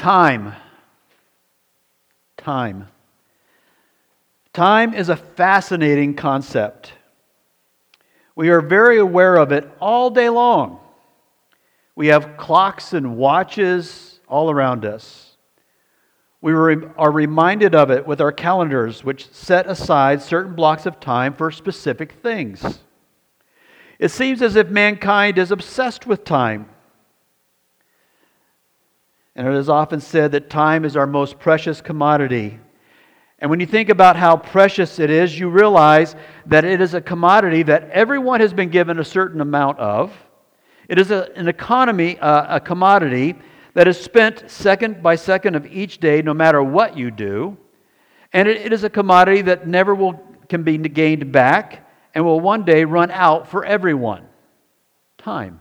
Time. Time. Time is a fascinating concept. We are very aware of it all day long. We have clocks and watches all around us. We are reminded of it with our calendars, which set aside certain blocks of time for specific things. It seems as if mankind is obsessed with time. And it is often said that time is our most precious commodity. And when you think about how precious it is, you realize that it is a commodity that everyone has been given a certain amount of. It is a, an economy, uh, a commodity that is spent second by second of each day, no matter what you do. And it, it is a commodity that never will, can be gained back and will one day run out for everyone time.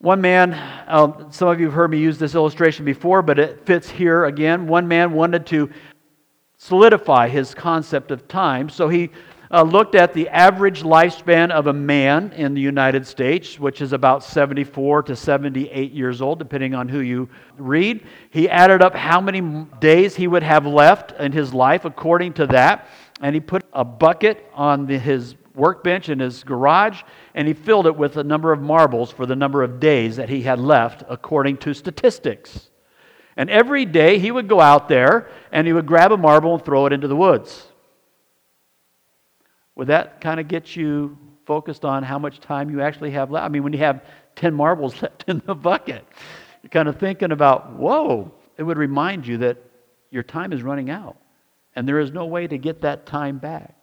One man, uh, some of you have heard me use this illustration before, but it fits here again. One man wanted to solidify his concept of time, so he uh, looked at the average lifespan of a man in the United States, which is about 74 to 78 years old, depending on who you read. He added up how many days he would have left in his life according to that, and he put a bucket on the, his workbench in his garage, and he filled it with a number of marbles for the number of days that he had left according to statistics. And every day he would go out there and he would grab a marble and throw it into the woods. Would that kind of get you focused on how much time you actually have left? I mean, when you have 10 marbles left in the bucket, you're kind of thinking about, whoa, it would remind you that your time is running out and there is no way to get that time back.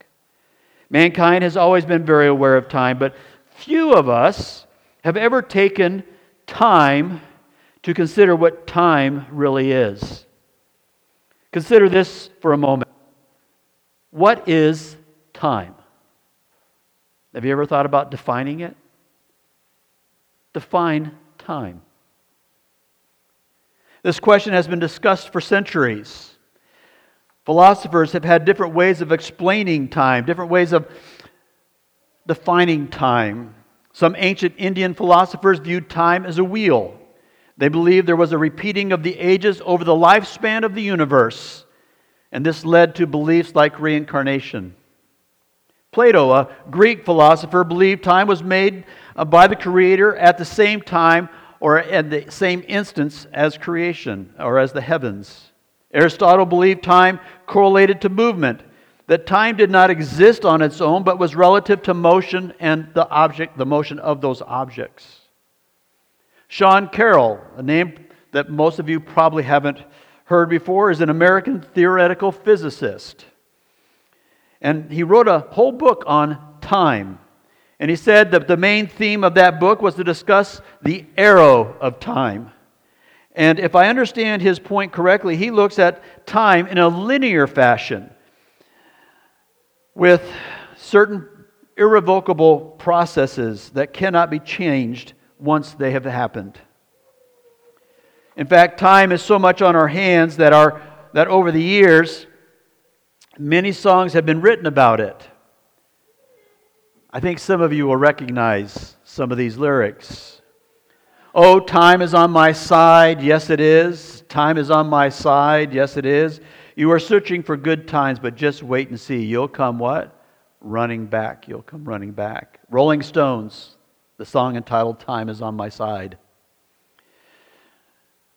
Mankind has always been very aware of time, but few of us have ever taken time to consider what time really is. Consider this for a moment. What is time? Have you ever thought about defining it? Define time. This question has been discussed for centuries. Philosophers have had different ways of explaining time, different ways of defining time. Some ancient Indian philosophers viewed time as a wheel. They believed there was a repeating of the ages over the lifespan of the universe, and this led to beliefs like reincarnation. Plato, a Greek philosopher, believed time was made uh, by the Creator at the same time or at the same instance as creation or as the heavens. Aristotle believed time correlated to movement, that time did not exist on its own but was relative to motion and the object, the motion of those objects. Sean Carroll, a name that most of you probably haven't heard before, is an American theoretical physicist. And he wrote a whole book on time. And he said that the main theme of that book was to discuss the arrow of time. And if I understand his point correctly, he looks at time in a linear fashion with certain irrevocable processes that cannot be changed once they have happened. In fact, time is so much on our hands that, our, that over the years, Many songs have been written about it. I think some of you will recognize some of these lyrics. Oh, time is on my side. Yes, it is. Time is on my side. Yes, it is. You are searching for good times, but just wait and see. You'll come what? Running back. You'll come running back. Rolling Stones, the song entitled Time is on My Side.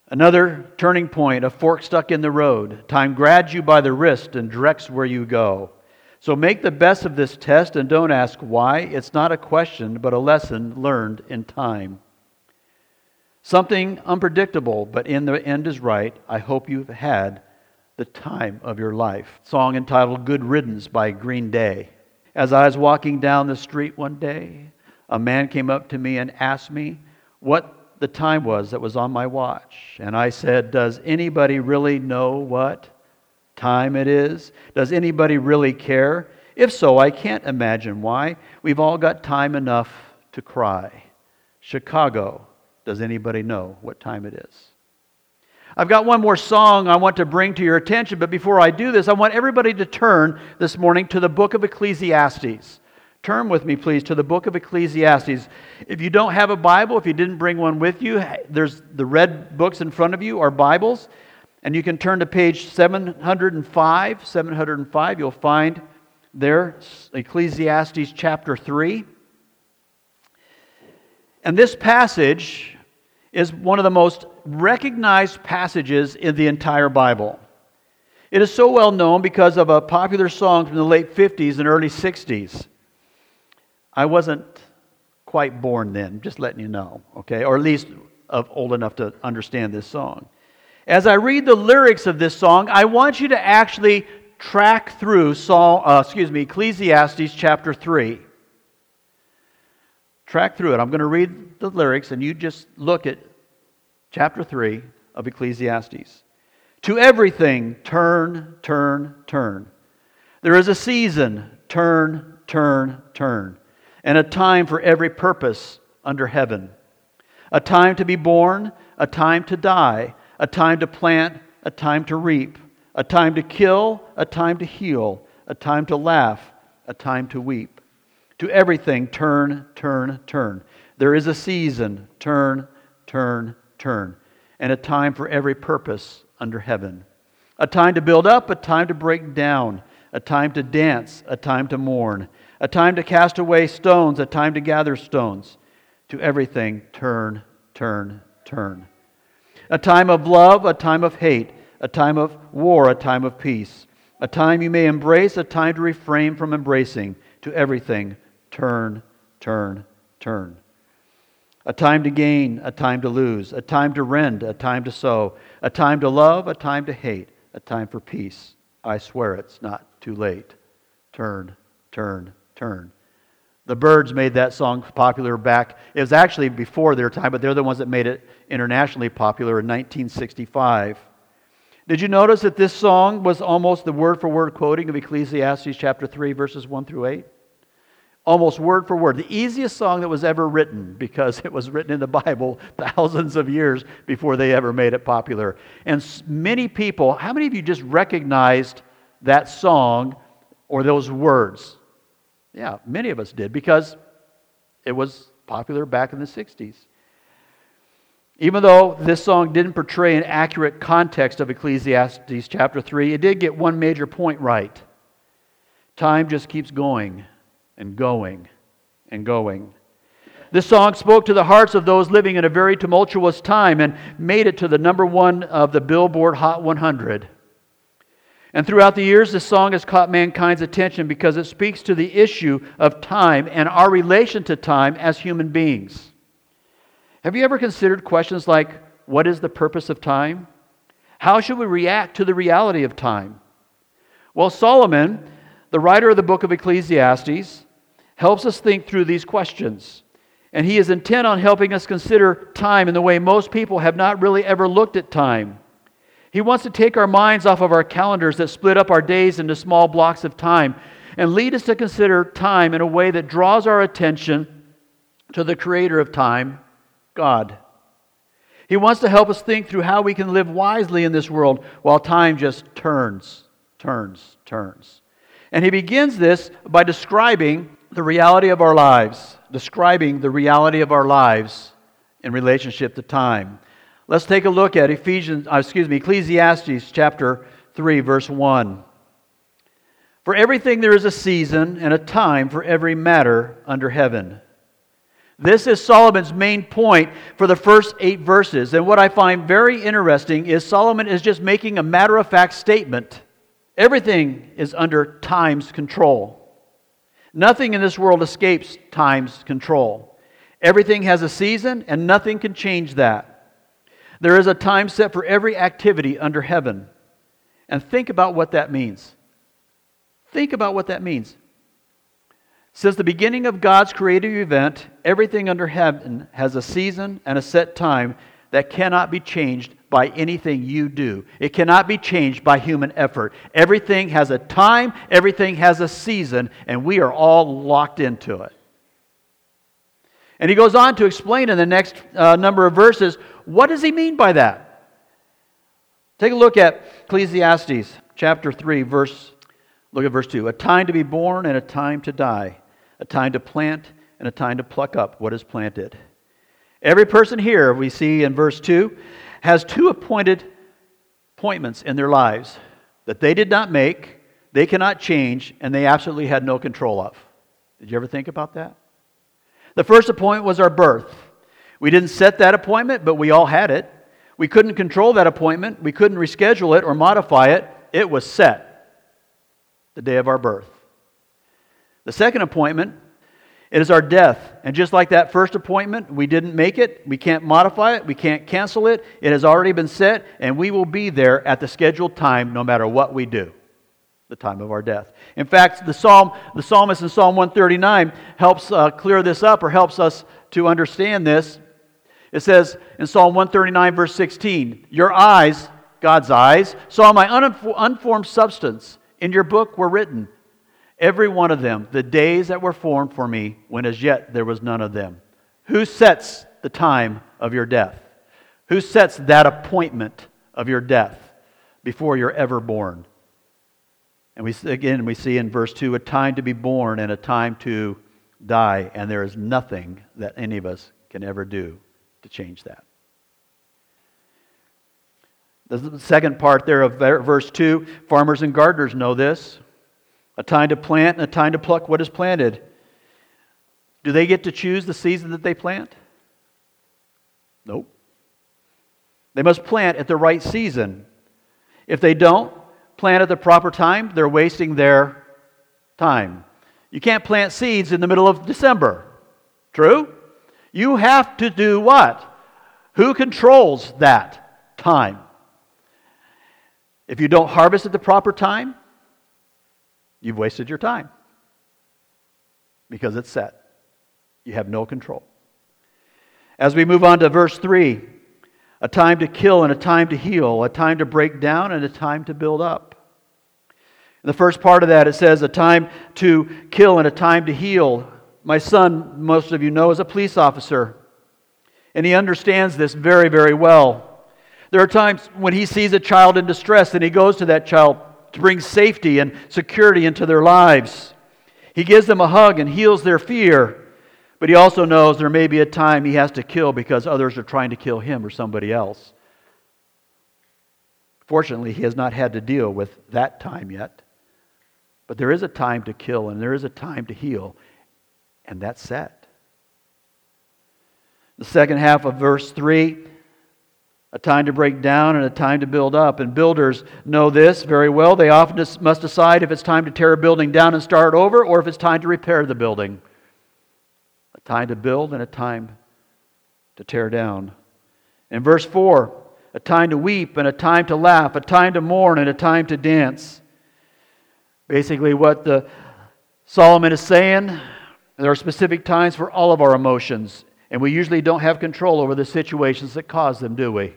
Another turning point, a fork stuck in the road. Time grabs you by the wrist and directs where you go. So make the best of this test and don't ask why. It's not a question, but a lesson learned in time. Something unpredictable, but in the end is right. I hope you've had the time of your life. Song entitled Good Riddance by Green Day. As I was walking down the street one day, a man came up to me and asked me what the time was that was on my watch. And I said, Does anybody really know what time it is? Does anybody really care? If so, I can't imagine why. We've all got time enough to cry. Chicago, does anybody know what time it is? I've got one more song I want to bring to your attention, but before I do this, I want everybody to turn this morning to the book of Ecclesiastes. Turn with me, please, to the book of Ecclesiastes. If you don't have a Bible, if you didn't bring one with you, there's the red books in front of you are Bibles. And you can turn to page 705. 705, you'll find there Ecclesiastes chapter 3. And this passage is one of the most recognized passages in the entire Bible. It is so well known because of a popular song from the late 50s and early 60s. I wasn't quite born then, just letting you know, okay? Or at least of old enough to understand this song. As I read the lyrics of this song, I want you to actually track through Saul, uh, excuse me, Ecclesiastes chapter 3. Track through it. I'm going to read the lyrics and you just look at chapter 3 of Ecclesiastes. To everything, turn, turn, turn. There is a season, turn, turn, turn, and a time for every purpose under heaven. A time to be born, a time to die, a time to plant, a time to reap, a time to kill, a time to heal, a time to laugh, a time to weep. To everything, turn, turn, turn. There is a season, turn, turn, turn, and a time for every purpose under heaven. A time to build up, a time to break down, a time to dance, a time to mourn, a time to cast away stones, a time to gather stones. To everything, turn, turn, turn. A time of love, a time of hate, a time of war, a time of peace. A time you may embrace, a time to refrain from embracing. To everything, turn, turn, turn. A time to gain, a time to lose, a time to rend, a time to sow, a time to love, a time to hate, a time for peace. I swear it's not too late. Turn, turn, turn. The Byrds made that song popular back, it was actually before their time, but they're the ones that made it internationally popular in 1965. Did you notice that this song was almost the word for word quoting of Ecclesiastes chapter 3, verses 1 through 8? Almost word for word. The easiest song that was ever written because it was written in the Bible thousands of years before they ever made it popular. And many people, how many of you just recognized that song or those words? Yeah, many of us did because it was popular back in the 60s. Even though this song didn't portray an accurate context of Ecclesiastes chapter 3, it did get one major point right. Time just keeps going and going and going. This song spoke to the hearts of those living in a very tumultuous time and made it to the number one of the Billboard Hot 100. And throughout the years, this song has caught mankind's attention because it speaks to the issue of time and our relation to time as human beings. Have you ever considered questions like what is the purpose of time? How should we react to the reality of time? Well, Solomon, the writer of the book of Ecclesiastes, helps us think through these questions. And he is intent on helping us consider time in the way most people have not really ever looked at time. He wants to take our minds off of our calendars that split up our days into small blocks of time and lead us to consider time in a way that draws our attention to the creator of time, God. He wants to help us think through how we can live wisely in this world while time just turns, turns, turns. And he begins this by describing the reality of our lives, describing the reality of our lives in relationship to time. Let's take a look at Ephesians, uh, excuse me, Ecclesiastes chapter 3, verse 1. For everything there is a season and a time for every matter under heaven. This is Solomon's main point for the first eight verses. And what I find very interesting is Solomon is just making a matter of fact statement. Everything is under time's control. Nothing in this world escapes time's control. Everything has a season, and nothing can change that. There is a time set for every activity under heaven. And think about what that means. Think about what that means. Since the beginning of God's creative event, everything under heaven has a season and a set time that cannot be changed by anything you do. It cannot be changed by human effort. Everything has a time, everything has a season, and we are all locked into it. And he goes on to explain in the next uh, number of verses what does he mean by that? Take a look at Ecclesiastes chapter 3, verse, look at verse 2. A time to be born and a time to die, a time to plant, and a time to pluck up what is planted. Every person here, we see in verse 2, has two appointed appointments in their lives that they did not make, they cannot change, and they absolutely had no control of. Did you ever think about that? The first appointment was our birth. We didn't set that appointment, but we all had it. We couldn't control that appointment, we couldn't reschedule it or modify it. It was set the day of our birth. The second appointment it is our death. And just like that first appointment, we didn't make it, we can't modify it, we can't cancel it. It has already been set, and we will be there at the scheduled time no matter what we do. The time of our death. In fact, the psalm, the psalmist in Psalm 139 helps uh, clear this up or helps us to understand this. It says in Psalm 139, verse 16, Your eyes, God's eyes, saw my unformed substance. In your book were written Every one of them, the days that were formed for me, when as yet there was none of them. Who sets the time of your death? Who sets that appointment of your death before you're ever born? And we again we see in verse 2 a time to be born and a time to die, and there is nothing that any of us can ever do to change that. The second part there of verse 2 farmers and gardeners know this a time to plant and a time to pluck what is planted. Do they get to choose the season that they plant? Nope. They must plant at the right season. If they don't plant at the proper time, they're wasting their time. You can't plant seeds in the middle of December. True? You have to do what? Who controls that time? If you don't harvest at the proper time, You've wasted your time because it's set. You have no control. As we move on to verse 3, a time to kill and a time to heal, a time to break down and a time to build up. In the first part of that, it says a time to kill and a time to heal. My son, most of you know, is a police officer, and he understands this very, very well. There are times when he sees a child in distress and he goes to that child to bring safety and security into their lives. He gives them a hug and heals their fear, but he also knows there may be a time he has to kill because others are trying to kill him or somebody else. Fortunately, he has not had to deal with that time yet. But there is a time to kill and there is a time to heal, and that's set. The second half of verse 3 a time to break down and a time to build up. And builders know this very well. They often must decide if it's time to tear a building down and start over or if it's time to repair the building. A time to build and a time to tear down. In verse 4, a time to weep and a time to laugh, a time to mourn and a time to dance. Basically, what the Solomon is saying, there are specific times for all of our emotions. And we usually don't have control over the situations that cause them, do we?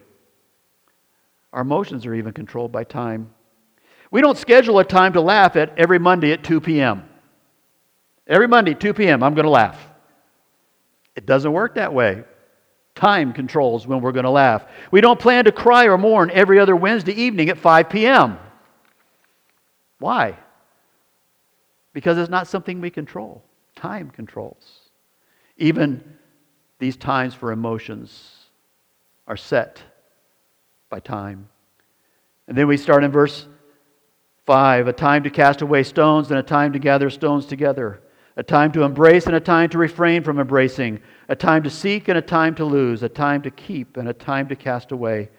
Our emotions are even controlled by time. We don't schedule a time to laugh at every Monday at 2 p.m. Every Monday, 2 p.m., I'm going to laugh. It doesn't work that way. Time controls when we're going to laugh. We don't plan to cry or mourn every other Wednesday evening at 5 p.m. Why? Because it's not something we control. Time controls. Even these times for emotions are set by time. And then we start in verse 5 a time to cast away stones and a time to gather stones together, a time to embrace and a time to refrain from embracing, a time to seek and a time to lose, a time to keep and a time to cast away,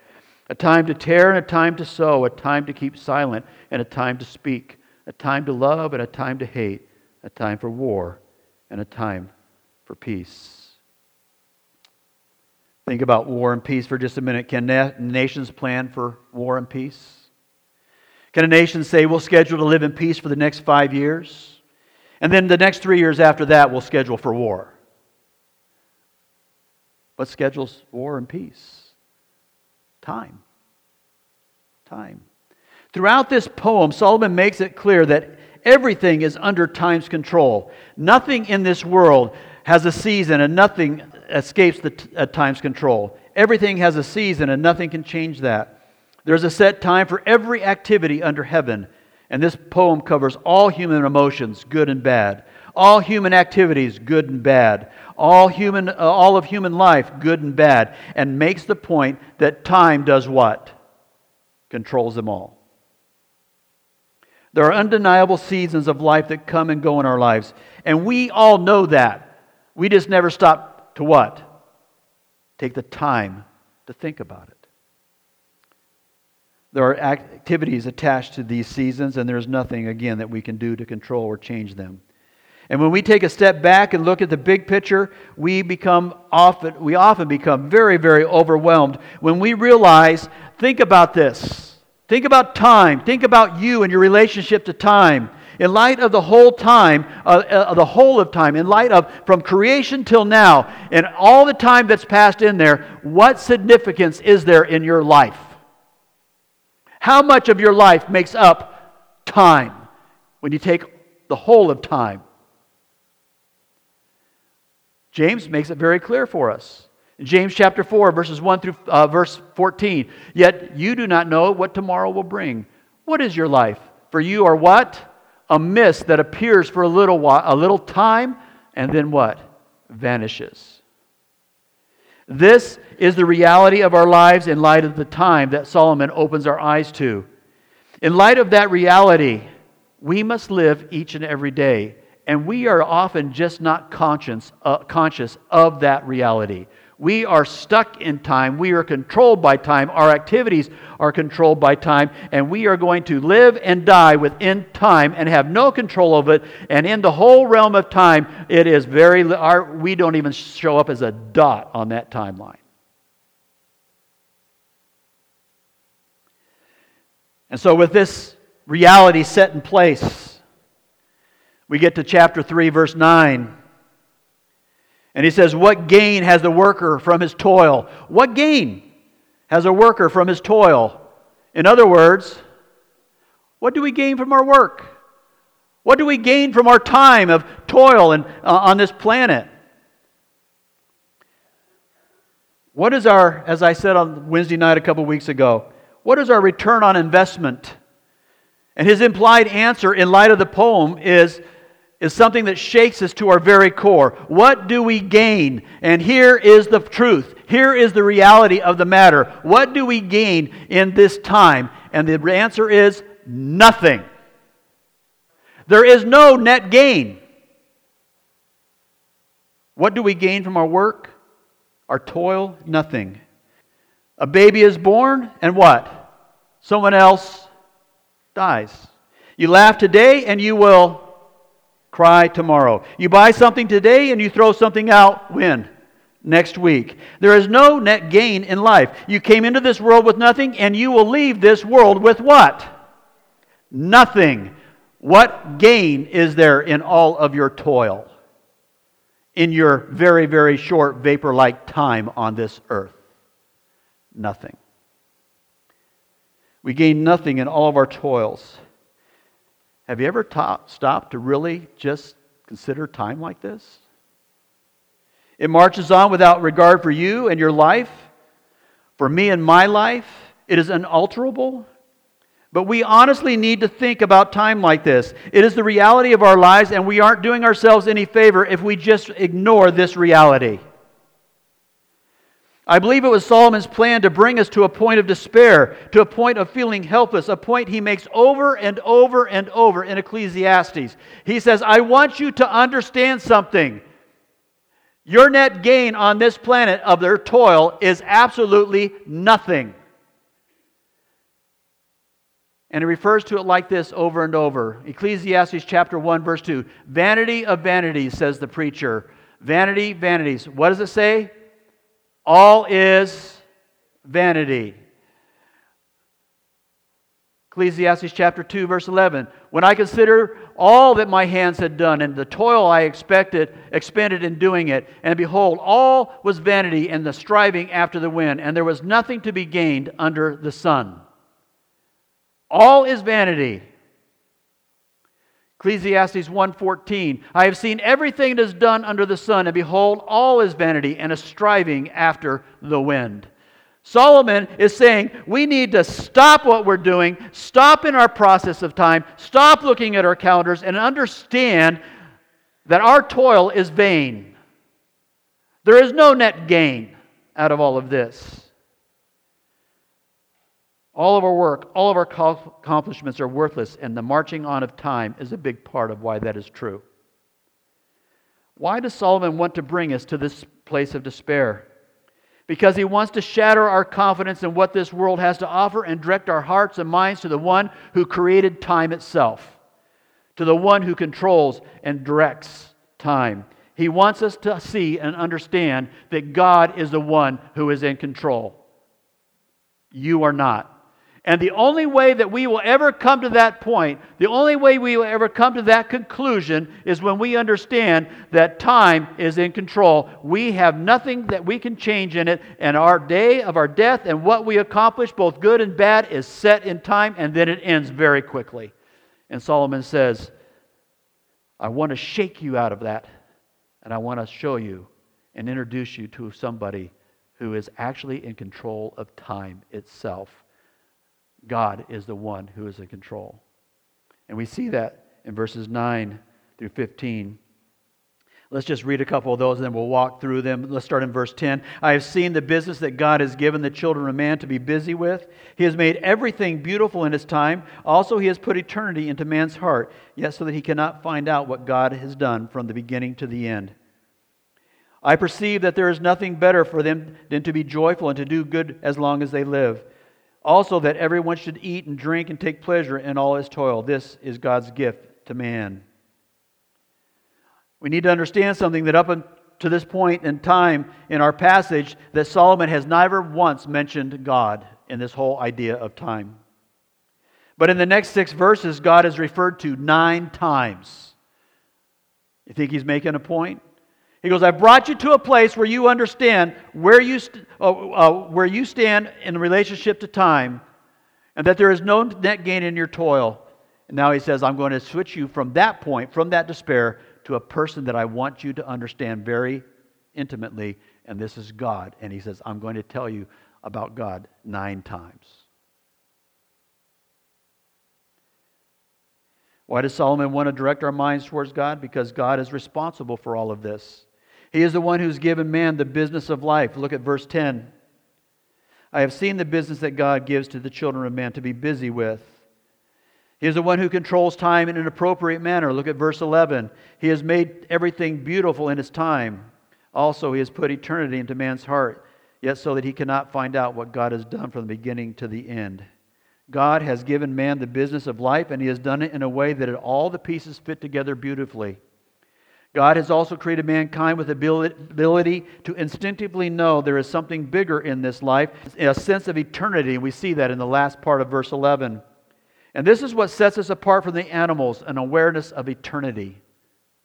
a time to tear and a time to sow, a time to keep silent and a time to speak, a time to love and a time to hate, a time for war and a time for peace. Think about war and peace for just a minute. Can na- nations plan for war and peace? Can a nation say, we'll schedule to live in peace for the next five years? And then the next three years after that, we'll schedule for war. What schedules war and peace? Time. Time. Throughout this poem, Solomon makes it clear that everything is under time's control. Nothing in this world has a season and nothing escapes the t- uh, time's control. Everything has a season and nothing can change that. There's a set time for every activity under heaven. And this poem covers all human emotions, good and bad, All human activities, good and bad. All, human, uh, all of human life, good and bad. And makes the point that time does what? Controls them all. There are undeniable seasons of life that come and go in our lives. And we all know that. We just never stop to what? Take the time to think about it. There are activities attached to these seasons, and there's nothing, again, that we can do to control or change them. And when we take a step back and look at the big picture, we become often we often become very very overwhelmed when we realize think about this. Think about time. Think about you and your relationship to time. In light of the whole time, uh, uh, the whole of time, in light of from creation till now, and all the time that's passed in there, what significance is there in your life? How much of your life makes up time when you take the whole of time? James makes it very clear for us. In James chapter 4, verses 1 through uh, verse 14. Yet you do not know what tomorrow will bring. What is your life? For you are what? A mist that appears for a little while, a little time, and then what? Vanishes. This is the reality of our lives in light of the time that Solomon opens our eyes to. In light of that reality, we must live each and every day, and we are often just not conscious, uh, conscious of that reality. We are stuck in time. We are controlled by time. Our activities are controlled by time. And we are going to live and die within time and have no control of it. And in the whole realm of time, it is very, our, we don't even show up as a dot on that timeline. And so, with this reality set in place, we get to chapter 3, verse 9. And he says, What gain has the worker from his toil? What gain has a worker from his toil? In other words, what do we gain from our work? What do we gain from our time of toil and, uh, on this planet? What is our, as I said on Wednesday night a couple weeks ago, what is our return on investment? And his implied answer in light of the poem is is something that shakes us to our very core. What do we gain? And here is the truth. Here is the reality of the matter. What do we gain in this time? And the answer is nothing. There is no net gain. What do we gain from our work? Our toil? Nothing. A baby is born, and what? Someone else dies. You laugh today, and you will cry tomorrow. You buy something today and you throw something out when? Next week. There is no net gain in life. You came into this world with nothing and you will leave this world with what? Nothing. What gain is there in all of your toil? In your very, very short vapor like time on this earth? Nothing. We gain nothing in all of our toils. Have you ever ta- stopped to really just consider time like this? It marches on without regard for you and your life, for me and my life. It is unalterable. But we honestly need to think about time like this. It is the reality of our lives, and we aren't doing ourselves any favor if we just ignore this reality. I believe it was Solomon's plan to bring us to a point of despair, to a point of feeling helpless, a point he makes over and over and over in Ecclesiastes. He says, I want you to understand something. Your net gain on this planet of their toil is absolutely nothing. And he refers to it like this over and over. Ecclesiastes chapter 1, verse 2. Vanity of vanities, says the preacher. Vanity, vanities. What does it say? All is vanity. Ecclesiastes chapter 2, verse 11. When I consider all that my hands had done and the toil I expected, expended in doing it, and behold, all was vanity and the striving after the wind, and there was nothing to be gained under the sun. All is vanity. Ecclesiastes 1:14 I have seen everything that is done under the sun and behold all is vanity and a striving after the wind. Solomon is saying we need to stop what we're doing, stop in our process of time, stop looking at our calendars and understand that our toil is vain. There is no net gain out of all of this. All of our work, all of our accomplishments are worthless, and the marching on of time is a big part of why that is true. Why does Solomon want to bring us to this place of despair? Because he wants to shatter our confidence in what this world has to offer and direct our hearts and minds to the one who created time itself, to the one who controls and directs time. He wants us to see and understand that God is the one who is in control. You are not. And the only way that we will ever come to that point, the only way we will ever come to that conclusion is when we understand that time is in control. We have nothing that we can change in it, and our day of our death and what we accomplish, both good and bad, is set in time, and then it ends very quickly. And Solomon says, I want to shake you out of that, and I want to show you and introduce you to somebody who is actually in control of time itself. God is the one who is in control. And we see that in verses 9 through 15. Let's just read a couple of those and then we'll walk through them. Let's start in verse 10. I have seen the business that God has given the children of man to be busy with. He has made everything beautiful in his time. Also, he has put eternity into man's heart, yet so that he cannot find out what God has done from the beginning to the end. I perceive that there is nothing better for them than to be joyful and to do good as long as they live. Also, that everyone should eat and drink and take pleasure in all his toil. This is God's gift to man. We need to understand something that up to this point in time in our passage, that Solomon has never once mentioned God in this whole idea of time. But in the next six verses, God is referred to nine times. You think he's making a point? He goes, I brought you to a place where you understand where you, st- uh, uh, where you stand in relationship to time and that there is no net gain in your toil. And now he says, I'm going to switch you from that point, from that despair, to a person that I want you to understand very intimately, and this is God. And he says, I'm going to tell you about God nine times. Why does Solomon want to direct our minds towards God? Because God is responsible for all of this. He is the one who's given man the business of life. Look at verse 10. I have seen the business that God gives to the children of man to be busy with. He is the one who controls time in an appropriate manner. Look at verse 11. He has made everything beautiful in his time. Also, he has put eternity into man's heart, yet so that he cannot find out what God has done from the beginning to the end. God has given man the business of life, and he has done it in a way that all the pieces fit together beautifully. God has also created mankind with the ability to instinctively know there is something bigger in this life, a sense of eternity. We see that in the last part of verse 11. And this is what sets us apart from the animals an awareness of eternity.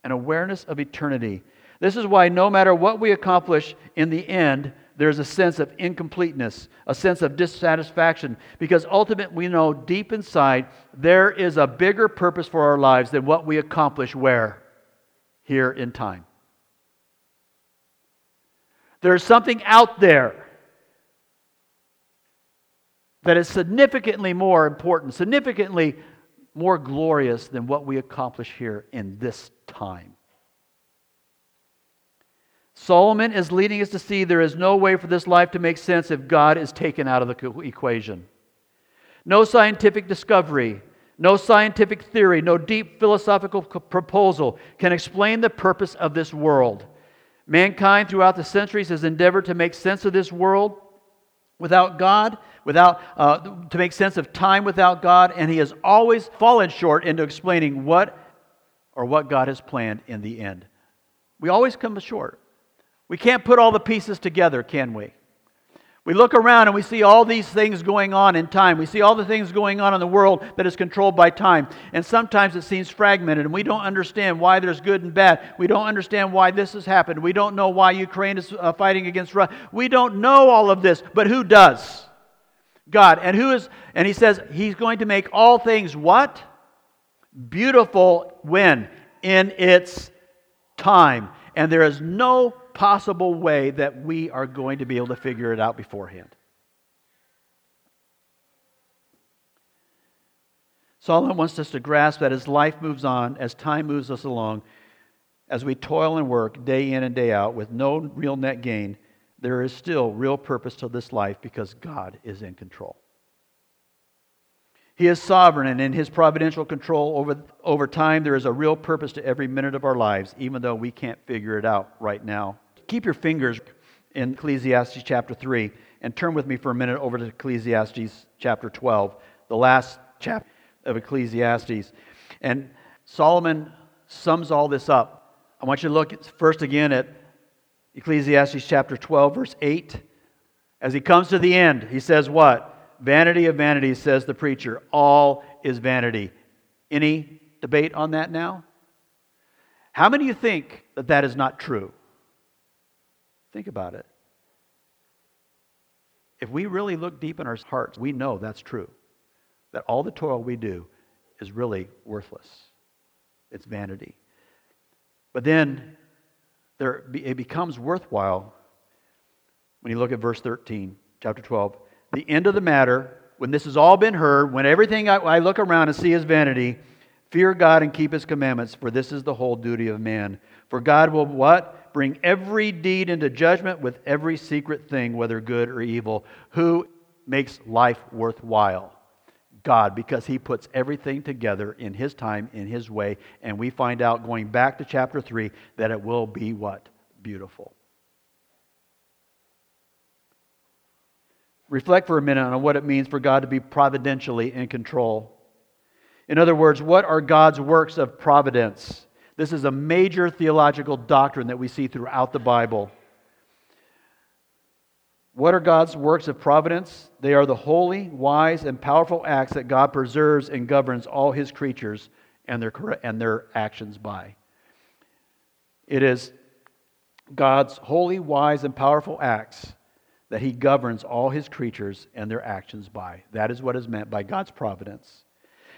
An awareness of eternity. This is why no matter what we accomplish in the end, there's a sense of incompleteness, a sense of dissatisfaction, because ultimately we know deep inside there is a bigger purpose for our lives than what we accomplish where? Here in time. There's something out there that is significantly more important, significantly more glorious than what we accomplish here in this time. Solomon is leading us to see there is no way for this life to make sense if God is taken out of the equation. No scientific discovery, no scientific theory, no deep philosophical proposal can explain the purpose of this world. Mankind throughout the centuries has endeavored to make sense of this world without God, without uh, to make sense of time without God, and he has always fallen short into explaining what or what God has planned in the end. We always come short. We can't put all the pieces together, can we? We look around and we see all these things going on in time. We see all the things going on in the world that is controlled by time. And sometimes it seems fragmented and we don't understand why there's good and bad. We don't understand why this has happened. We don't know why Ukraine is uh, fighting against Russia. We don't know all of this, but who does? God. And who is and he says he's going to make all things what? Beautiful when in its time. And there is no possible way that we are going to be able to figure it out beforehand. Solomon wants us to grasp that as life moves on, as time moves us along, as we toil and work day in and day out with no real net gain, there is still real purpose to this life because God is in control. He is sovereign, and in His providential control over, over time, there is a real purpose to every minute of our lives, even though we can't figure it out right now. Keep your fingers in Ecclesiastes chapter 3 and turn with me for a minute over to Ecclesiastes chapter 12, the last chapter of Ecclesiastes. And Solomon sums all this up. I want you to look first again at Ecclesiastes chapter 12, verse 8. As he comes to the end, he says, What? Vanity of vanities, says the preacher. All is vanity. Any debate on that now? How many of you think that that is not true? Think about it. If we really look deep in our hearts, we know that's true. That all the toil we do is really worthless. It's vanity. But then there, it becomes worthwhile when you look at verse 13, chapter 12 the end of the matter, when this has all been heard, when everything I, I look around and see is vanity, fear God and keep his commandments, for this is the whole duty of man. For God will what? Bring every deed into judgment with every secret thing, whether good or evil. Who makes life worthwhile? God, because he puts everything together in his time, in his way. And we find out going back to chapter 3 that it will be what? Beautiful. reflect for a minute on what it means for God to be providentially in control. In other words, what are God's works of providence? This is a major theological doctrine that we see throughout the Bible. What are God's works of providence? They are the holy, wise, and powerful acts that God preserves and governs all his creatures and their, and their actions by. It is God's holy, wise, and powerful acts that he governs all his creatures and their actions by. That is what is meant by God's providence.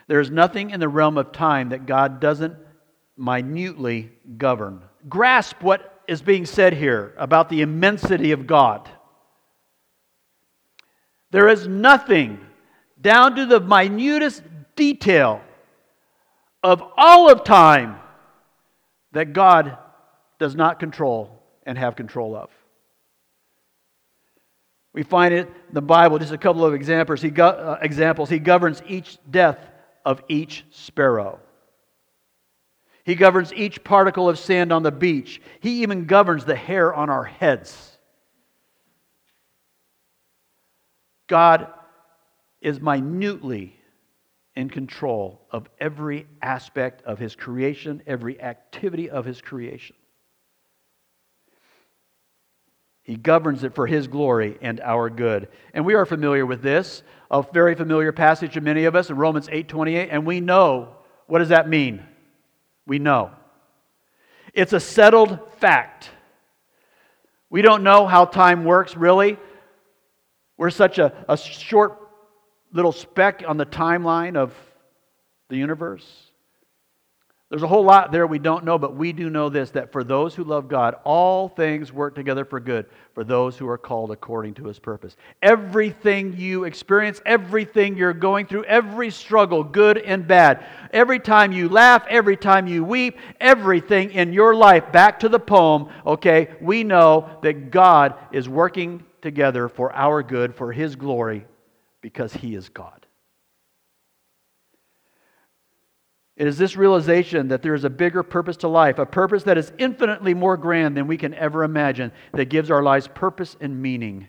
There is nothing in the realm of time that God doesn't minutely govern. Grasp what is being said here about the immensity of God. There is nothing down to the minutest detail of all of time that God does not control and have control of. We find it in the Bible, just a couple of examples. He, go, uh, examples. he governs each death of each sparrow. He governs each particle of sand on the beach. He even governs the hair on our heads. God is minutely in control of every aspect of His creation, every activity of His creation. He governs it for His glory and our good. And we are familiar with this, a very familiar passage to many of us in Romans 8:28, and we know what does that mean? We know. It's a settled fact. We don't know how time works really. We're such a, a short little speck on the timeline of the universe. There's a whole lot there we don't know, but we do know this that for those who love God, all things work together for good for those who are called according to his purpose. Everything you experience, everything you're going through, every struggle, good and bad, every time you laugh, every time you weep, everything in your life, back to the poem, okay, we know that God is working together for our good, for his glory, because he is God. It is this realization that there is a bigger purpose to life, a purpose that is infinitely more grand than we can ever imagine, that gives our lives purpose and meaning.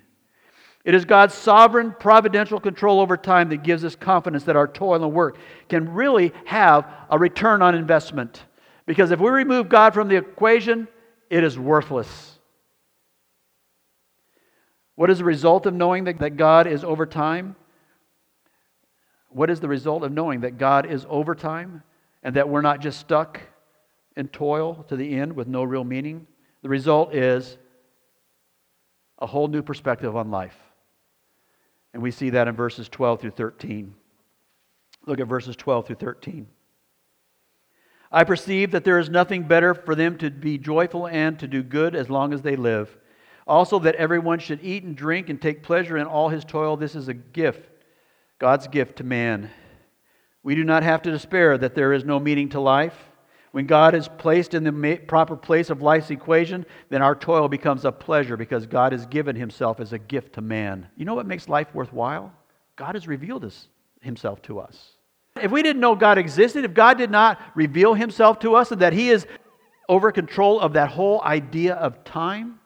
It is God's sovereign, providential control over time that gives us confidence that our toil and work can really have a return on investment. Because if we remove God from the equation, it is worthless. What is the result of knowing that, that God is over time? What is the result of knowing that God is over time? And that we're not just stuck in toil to the end with no real meaning. The result is a whole new perspective on life. And we see that in verses 12 through 13. Look at verses 12 through 13. I perceive that there is nothing better for them to be joyful and to do good as long as they live. Also, that everyone should eat and drink and take pleasure in all his toil. This is a gift, God's gift to man. We do not have to despair that there is no meaning to life. When God is placed in the proper place of life's equation, then our toil becomes a pleasure because God has given himself as a gift to man. You know what makes life worthwhile? God has revealed himself to us. If we didn't know God existed, if God did not reveal himself to us and that he is over control of that whole idea of time,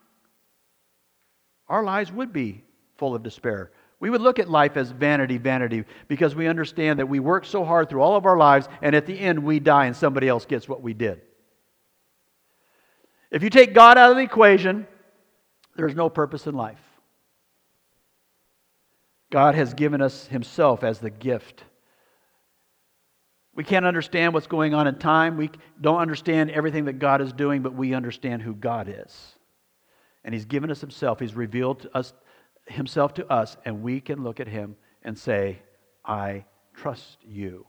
our lives would be full of despair. We would look at life as vanity, vanity, because we understand that we work so hard through all of our lives, and at the end we die and somebody else gets what we did. If you take God out of the equation, there's no purpose in life. God has given us Himself as the gift. We can't understand what's going on in time. We don't understand everything that God is doing, but we understand who God is. And He's given us Himself. He's revealed to us himself to us, and we can look at him and say, I trust you.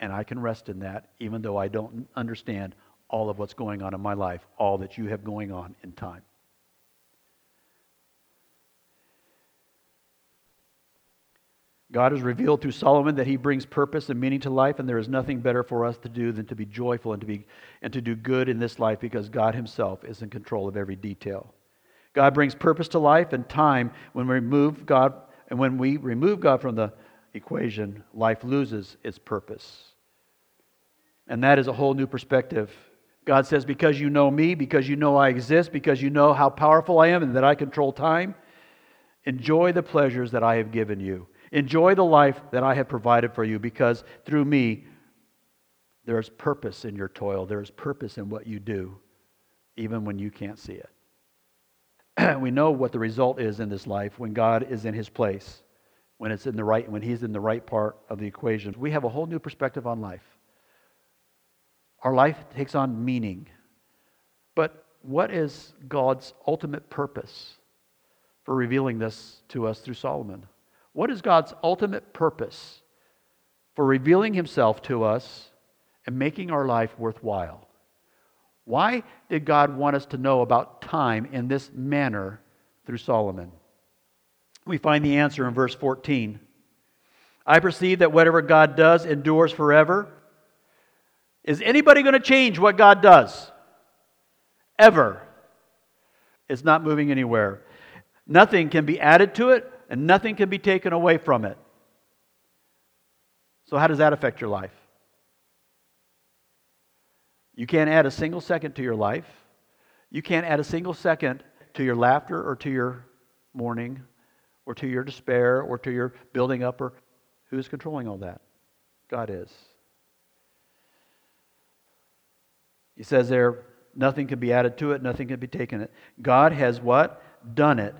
And I can rest in that, even though I don't understand all of what's going on in my life, all that you have going on in time. God has revealed through Solomon that he brings purpose and meaning to life, and there is nothing better for us to do than to be joyful and to, be, and to do good in this life because God himself is in control of every detail. God brings purpose to life and time when we remove God, and when we remove God from the equation, life loses its purpose. And that is a whole new perspective. God says, Because you know me, because you know I exist, because you know how powerful I am and that I control time, enjoy the pleasures that I have given you. Enjoy the life that I have provided for you, because through me, there is purpose in your toil. There is purpose in what you do, even when you can't see it. we know what the result is in this life when God is in his place, when it's in the right, when he's in the right part of the equation. We have a whole new perspective on life. Our life takes on meaning. But what is God's ultimate purpose for revealing this to us through Solomon? What is God's ultimate purpose for revealing himself to us and making our life worthwhile? Why did God want us to know about time in this manner through Solomon? We find the answer in verse 14. I perceive that whatever God does endures forever. Is anybody going to change what God does? Ever. It's not moving anywhere. Nothing can be added to it, and nothing can be taken away from it. So, how does that affect your life? You can't add a single second to your life. You can't add a single second to your laughter or to your mourning or to your despair or to your building up or who's controlling all that? God is. He says there, nothing can be added to it, nothing can be taken it. God has what? Done it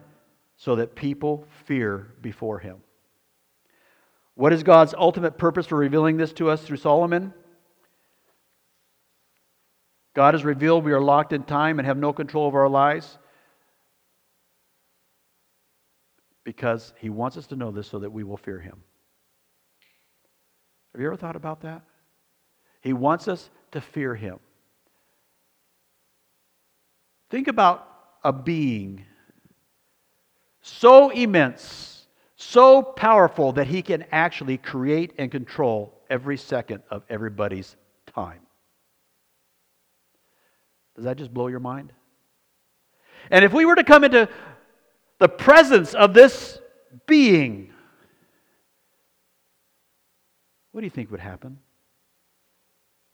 so that people fear before him. What is God's ultimate purpose for revealing this to us through Solomon? God has revealed we are locked in time and have no control over our lives because He wants us to know this so that we will fear Him. Have you ever thought about that? He wants us to fear Him. Think about a being so immense, so powerful that he can actually create and control every second of everybody's time. Does that just blow your mind? And if we were to come into the presence of this being, what do you think would happen?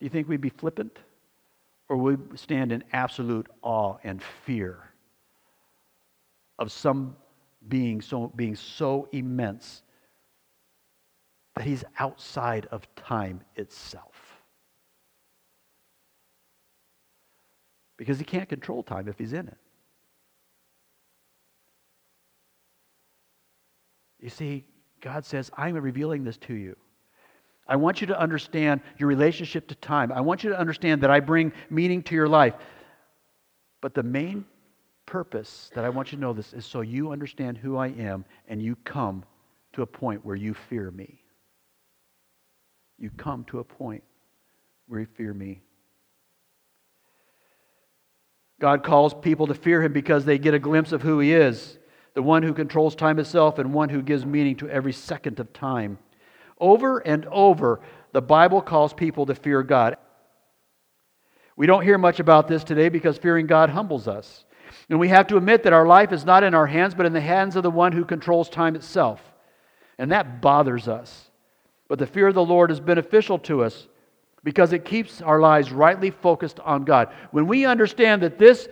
Do you think we'd be flippant? Or would we stand in absolute awe and fear of some being so, being so immense that he's outside of time itself? Because he can't control time if he's in it. You see, God says, I'm revealing this to you. I want you to understand your relationship to time. I want you to understand that I bring meaning to your life. But the main purpose that I want you to know this is so you understand who I am and you come to a point where you fear me. You come to a point where you fear me. God calls people to fear him because they get a glimpse of who he is the one who controls time itself and one who gives meaning to every second of time. Over and over, the Bible calls people to fear God. We don't hear much about this today because fearing God humbles us. And we have to admit that our life is not in our hands, but in the hands of the one who controls time itself. And that bothers us. But the fear of the Lord is beneficial to us because it keeps our lives rightly focused on God. When we understand that this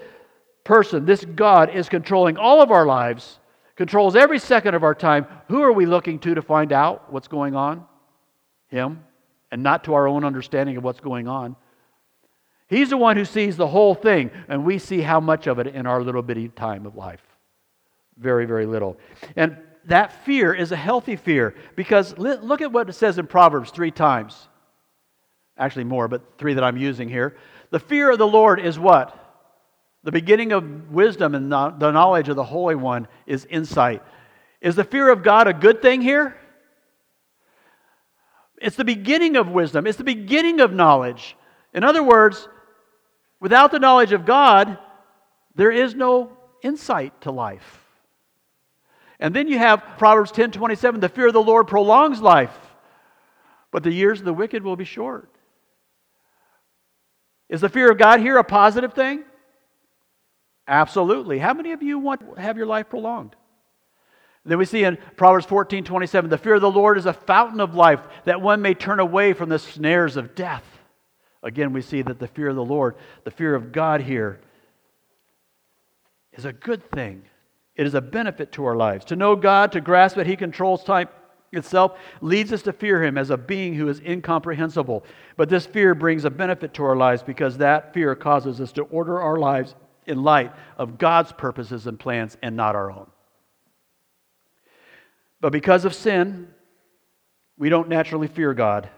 person, this God, is controlling all of our lives, controls every second of our time, who are we looking to to find out what's going on? Him, and not to our own understanding of what's going on. He's the one who sees the whole thing, and we see how much of it in our little bitty time of life. Very, very little. And that fear is a healthy fear because look at what it says in Proverbs three times. Actually, more, but three that I'm using here. The fear of the Lord is what? The beginning of wisdom and the knowledge of the Holy One is insight. Is the fear of God a good thing here? It's the beginning of wisdom, it's the beginning of knowledge. In other words, without the knowledge of God, there is no insight to life. And then you have Proverbs 10 27, the fear of the Lord prolongs life, but the years of the wicked will be short. Is the fear of God here a positive thing? Absolutely. How many of you want to have your life prolonged? Then we see in Proverbs 14 27, the fear of the Lord is a fountain of life, that one may turn away from the snares of death. Again, we see that the fear of the Lord, the fear of God here, is a good thing. It is a benefit to our lives. To know God, to grasp that He controls time itself, leads us to fear Him as a being who is incomprehensible. But this fear brings a benefit to our lives because that fear causes us to order our lives in light of God's purposes and plans and not our own. But because of sin, we don't naturally fear God.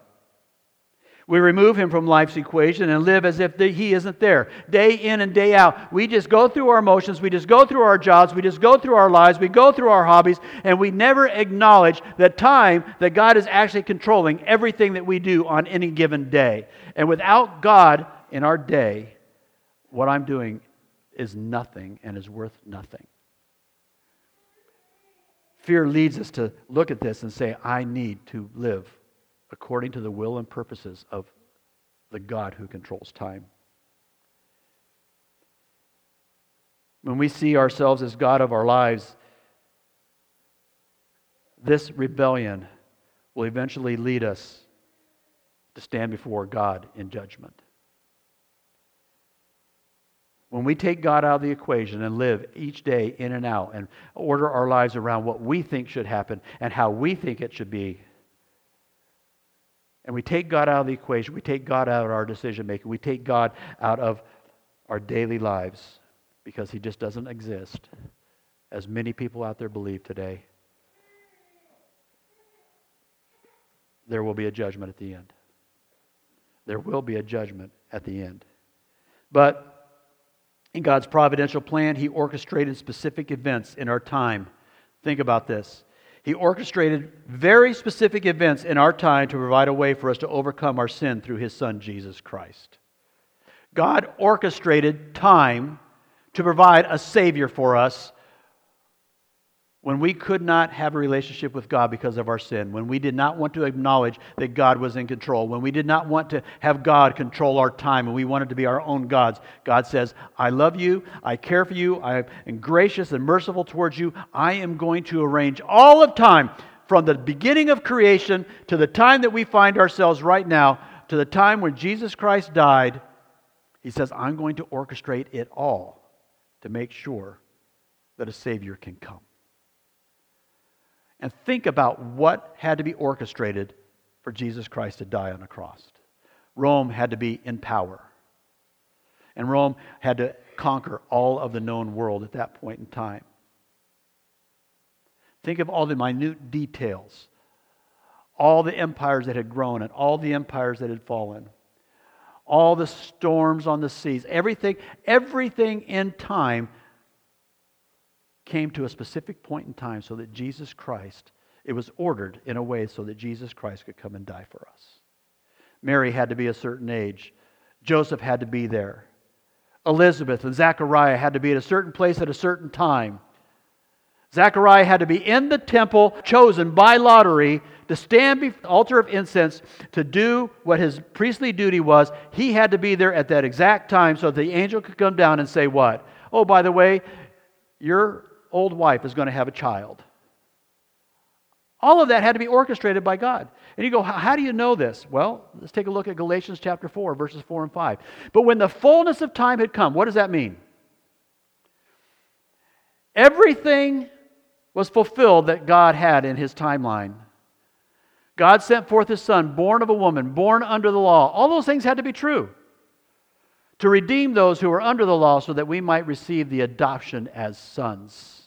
We remove him from life's equation and live as if he isn't there. Day in and day out, we just go through our emotions, we just go through our jobs, we just go through our lives, we go through our hobbies, and we never acknowledge the time that God is actually controlling everything that we do on any given day. And without God in our day, what I'm doing is nothing and is worth nothing. Fear leads us to look at this and say, I need to live according to the will and purposes of the God who controls time. When we see ourselves as God of our lives, this rebellion will eventually lead us to stand before God in judgment. When we take God out of the equation and live each day in and out and order our lives around what we think should happen and how we think it should be, and we take God out of the equation, we take God out of our decision making, we take God out of our daily lives because He just doesn't exist, as many people out there believe today, there will be a judgment at the end. There will be a judgment at the end. But in God's providential plan, He orchestrated specific events in our time. Think about this. He orchestrated very specific events in our time to provide a way for us to overcome our sin through His Son, Jesus Christ. God orchestrated time to provide a Savior for us when we could not have a relationship with God because of our sin, when we did not want to acknowledge that God was in control, when we did not want to have God control our time and we wanted to be our own gods, God says, I love you, I care for you, I am gracious and merciful towards you. I am going to arrange all of time from the beginning of creation to the time that we find ourselves right now to the time when Jesus Christ died. He says, I'm going to orchestrate it all to make sure that a Savior can come and think about what had to be orchestrated for Jesus Christ to die on a cross. Rome had to be in power. And Rome had to conquer all of the known world at that point in time. Think of all the minute details, all the empires that had grown and all the empires that had fallen, all the storms on the seas, everything, everything in time came to a specific point in time so that Jesus Christ, it was ordered in a way so that Jesus Christ could come and die for us. Mary had to be a certain age, Joseph had to be there. Elizabeth and Zechariah had to be at a certain place at a certain time. Zechariah had to be in the temple, chosen by lottery to stand before the altar of incense to do what his priestly duty was, he had to be there at that exact time so that the angel could come down and say, What? Oh, by the way, your old wife is going to have a child. All of that had to be orchestrated by God. And you go, how do you know this? Well, let's take a look at Galatians chapter 4, verses 4 and 5. But when the fullness of time had come, what does that mean? Everything was fulfilled that God had in his timeline. God sent forth his son, born of a woman, born under the law. All those things had to be true to redeem those who were under the law so that we might receive the adoption as sons.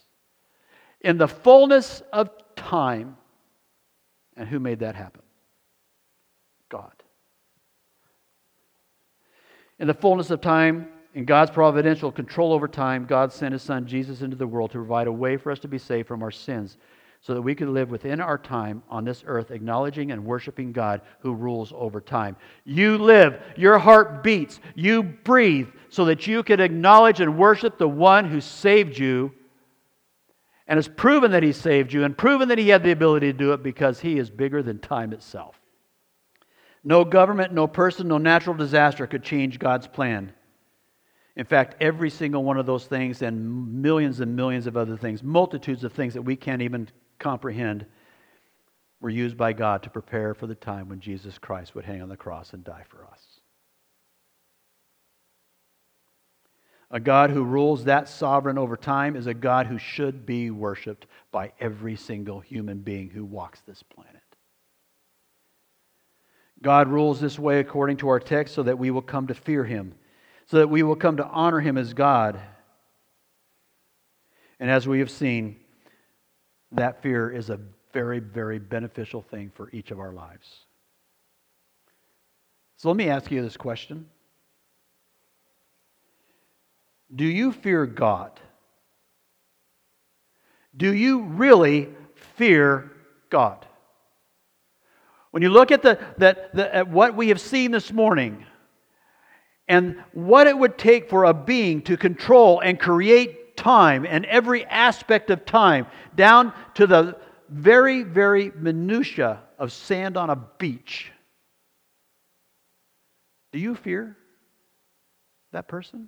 In the fullness of time, and who made that happen? God. In the fullness of time, in God's providential control over time, God sent His Son Jesus into the world to provide a way for us to be saved from our sins so that we could live within our time on this earth, acknowledging and worshiping God who rules over time. You live, your heart beats, you breathe so that you can acknowledge and worship the one who saved you and has proven that he saved you and proven that he had the ability to do it because he is bigger than time itself. No government, no person, no natural disaster could change God's plan. In fact, every single one of those things and millions and millions of other things, multitudes of things that we can't even comprehend, were used by God to prepare for the time when Jesus Christ would hang on the cross and die for us. A God who rules that sovereign over time is a God who should be worshiped by every single human being who walks this planet. God rules this way according to our text so that we will come to fear him so that we will come to honor him as God. And as we have seen, that fear is a very, very beneficial thing for each of our lives. So let me ask you this question Do you fear God? Do you really fear God? When you look at, the, the, the, at what we have seen this morning, and what it would take for a being to control and create time and every aspect of time down to the very very minutia of sand on a beach do you fear that person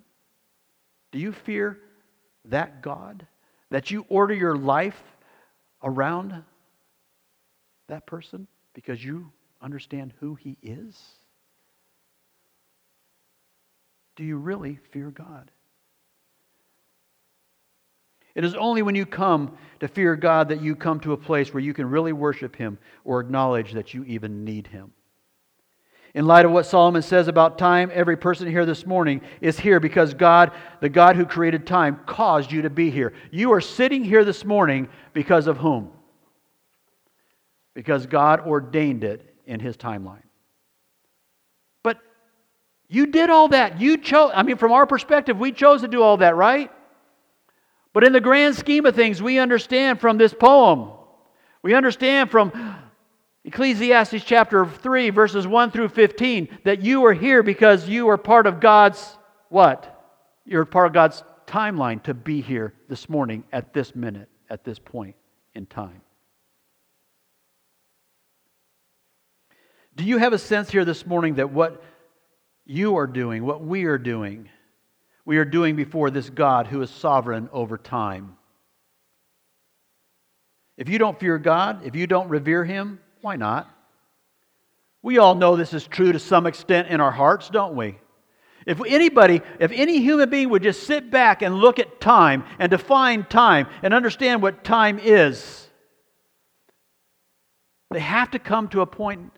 do you fear that god that you order your life around that person because you understand who he is do you really fear God? It is only when you come to fear God that you come to a place where you can really worship Him or acknowledge that you even need Him. In light of what Solomon says about time, every person here this morning is here because God, the God who created time, caused you to be here. You are sitting here this morning because of whom? Because God ordained it in His timeline. But you did all that. You chose, I mean, from our perspective, we chose to do all that, right? But in the grand scheme of things, we understand from this poem, we understand from Ecclesiastes chapter 3, verses 1 through 15, that you are here because you are part of God's what? You're part of God's timeline to be here this morning at this minute, at this point in time. Do you have a sense here this morning that what you are doing, what we are doing, we are doing before this God who is sovereign over time. If you don't fear God, if you don't revere Him, why not? We all know this is true to some extent in our hearts, don't we? If anybody, if any human being would just sit back and look at time and define time and understand what time is, they have to come to a point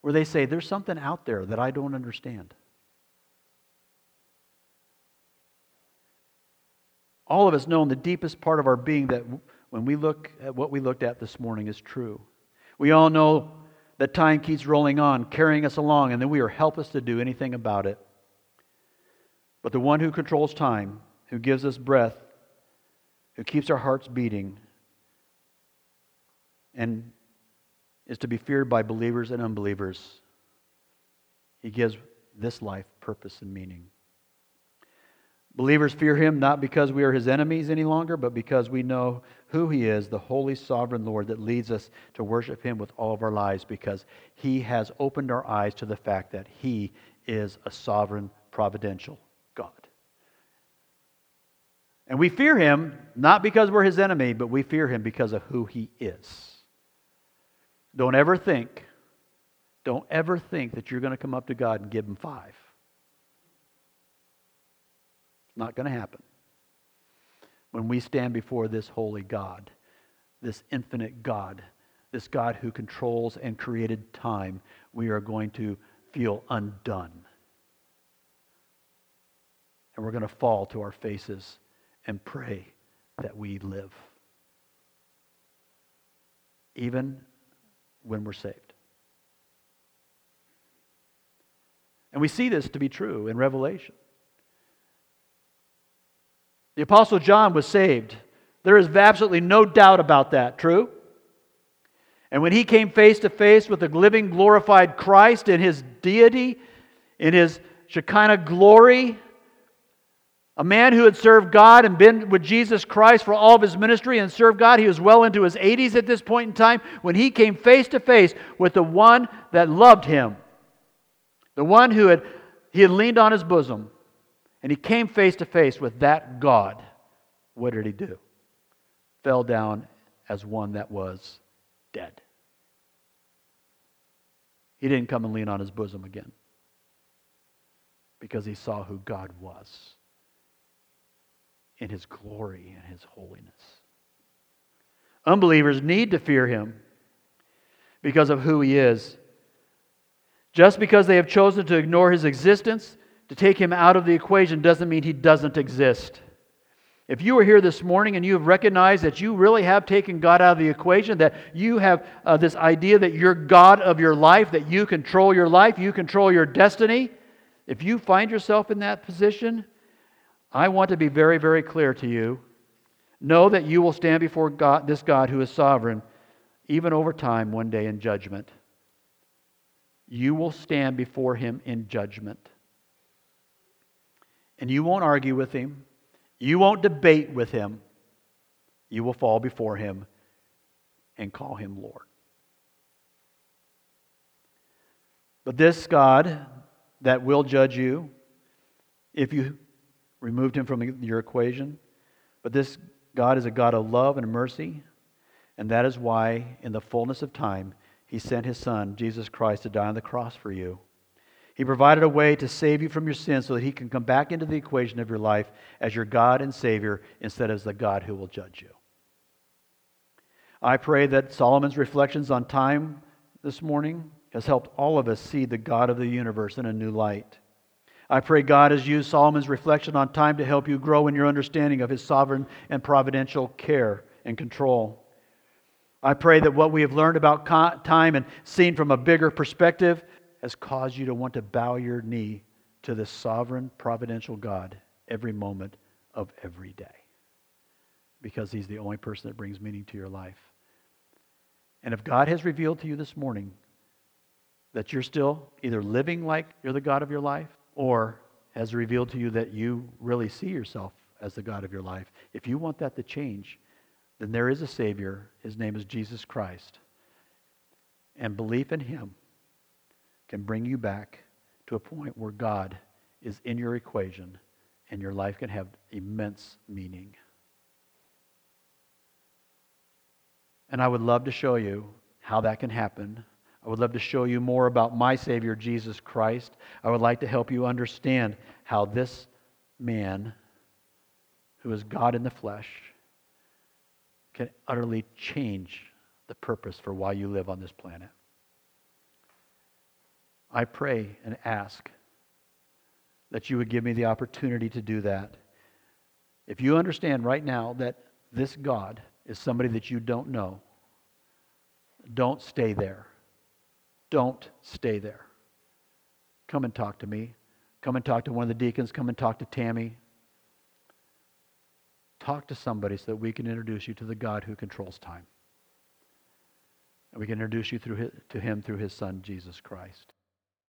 where they say, There's something out there that I don't understand. all of us know in the deepest part of our being that when we look at what we looked at this morning is true. We all know that time keeps rolling on, carrying us along, and then we are helpless to do anything about it. But the one who controls time, who gives us breath, who keeps our hearts beating, and is to be feared by believers and unbelievers, he gives this life purpose and meaning. Believers fear him not because we are his enemies any longer, but because we know who he is, the holy sovereign Lord that leads us to worship him with all of our lives, because he has opened our eyes to the fact that he is a sovereign, providential God. And we fear him not because we're his enemy, but we fear him because of who he is. Don't ever think, don't ever think that you're going to come up to God and give him five. Not going to happen. When we stand before this holy God, this infinite God, this God who controls and created time, we are going to feel undone. And we're going to fall to our faces and pray that we live, even when we're saved. And we see this to be true in Revelation. The Apostle John was saved. There is absolutely no doubt about that. True? And when he came face to face with the living, glorified Christ in his deity, in his Shekinah glory, a man who had served God and been with Jesus Christ for all of his ministry and served God, he was well into his 80s at this point in time. When he came face to face with the one that loved him, the one who had, he had leaned on his bosom, and he came face to face with that God. What did he do? Fell down as one that was dead. He didn't come and lean on his bosom again because he saw who God was in his glory and his holiness. Unbelievers need to fear him because of who he is. Just because they have chosen to ignore his existence to take him out of the equation doesn't mean he doesn't exist. If you are here this morning and you have recognized that you really have taken God out of the equation, that you have uh, this idea that you're God of your life, that you control your life, you control your destiny, if you find yourself in that position, I want to be very, very clear to you. Know that you will stand before God, this God who is sovereign, even over time, one day in judgment. You will stand before him in judgment and you won't argue with him, you won't debate with him, you will fall before him and call him Lord. But this God that will judge you, if you removed him from your equation, but this God is a God of love and mercy, and that is why, in the fullness of time, he sent his Son, Jesus Christ, to die on the cross for you he provided a way to save you from your sins so that He can come back into the equation of your life as your God and Savior instead of as the God who will judge you. I pray that Solomon's reflections on time this morning has helped all of us see the God of the universe in a new light. I pray God has used Solomon's reflection on time to help you grow in your understanding of His sovereign and providential care and control. I pray that what we have learned about time and seen from a bigger perspective has caused you to want to bow your knee to the sovereign, providential God every moment of every day because He's the only person that brings meaning to your life. And if God has revealed to you this morning that you're still either living like you're the God of your life or has revealed to you that you really see yourself as the God of your life, if you want that to change, then there is a Savior. His name is Jesus Christ. And belief in Him can bring you back to a point where God is in your equation and your life can have immense meaning. And I would love to show you how that can happen. I would love to show you more about my Savior, Jesus Christ. I would like to help you understand how this man, who is God in the flesh, can utterly change the purpose for why you live on this planet. I pray and ask that you would give me the opportunity to do that. If you understand right now that this God is somebody that you don't know, don't stay there. Don't stay there. Come and talk to me. Come and talk to one of the deacons. Come and talk to Tammy. Talk to somebody so that we can introduce you to the God who controls time. And we can introduce you through his, to him through his son, Jesus Christ.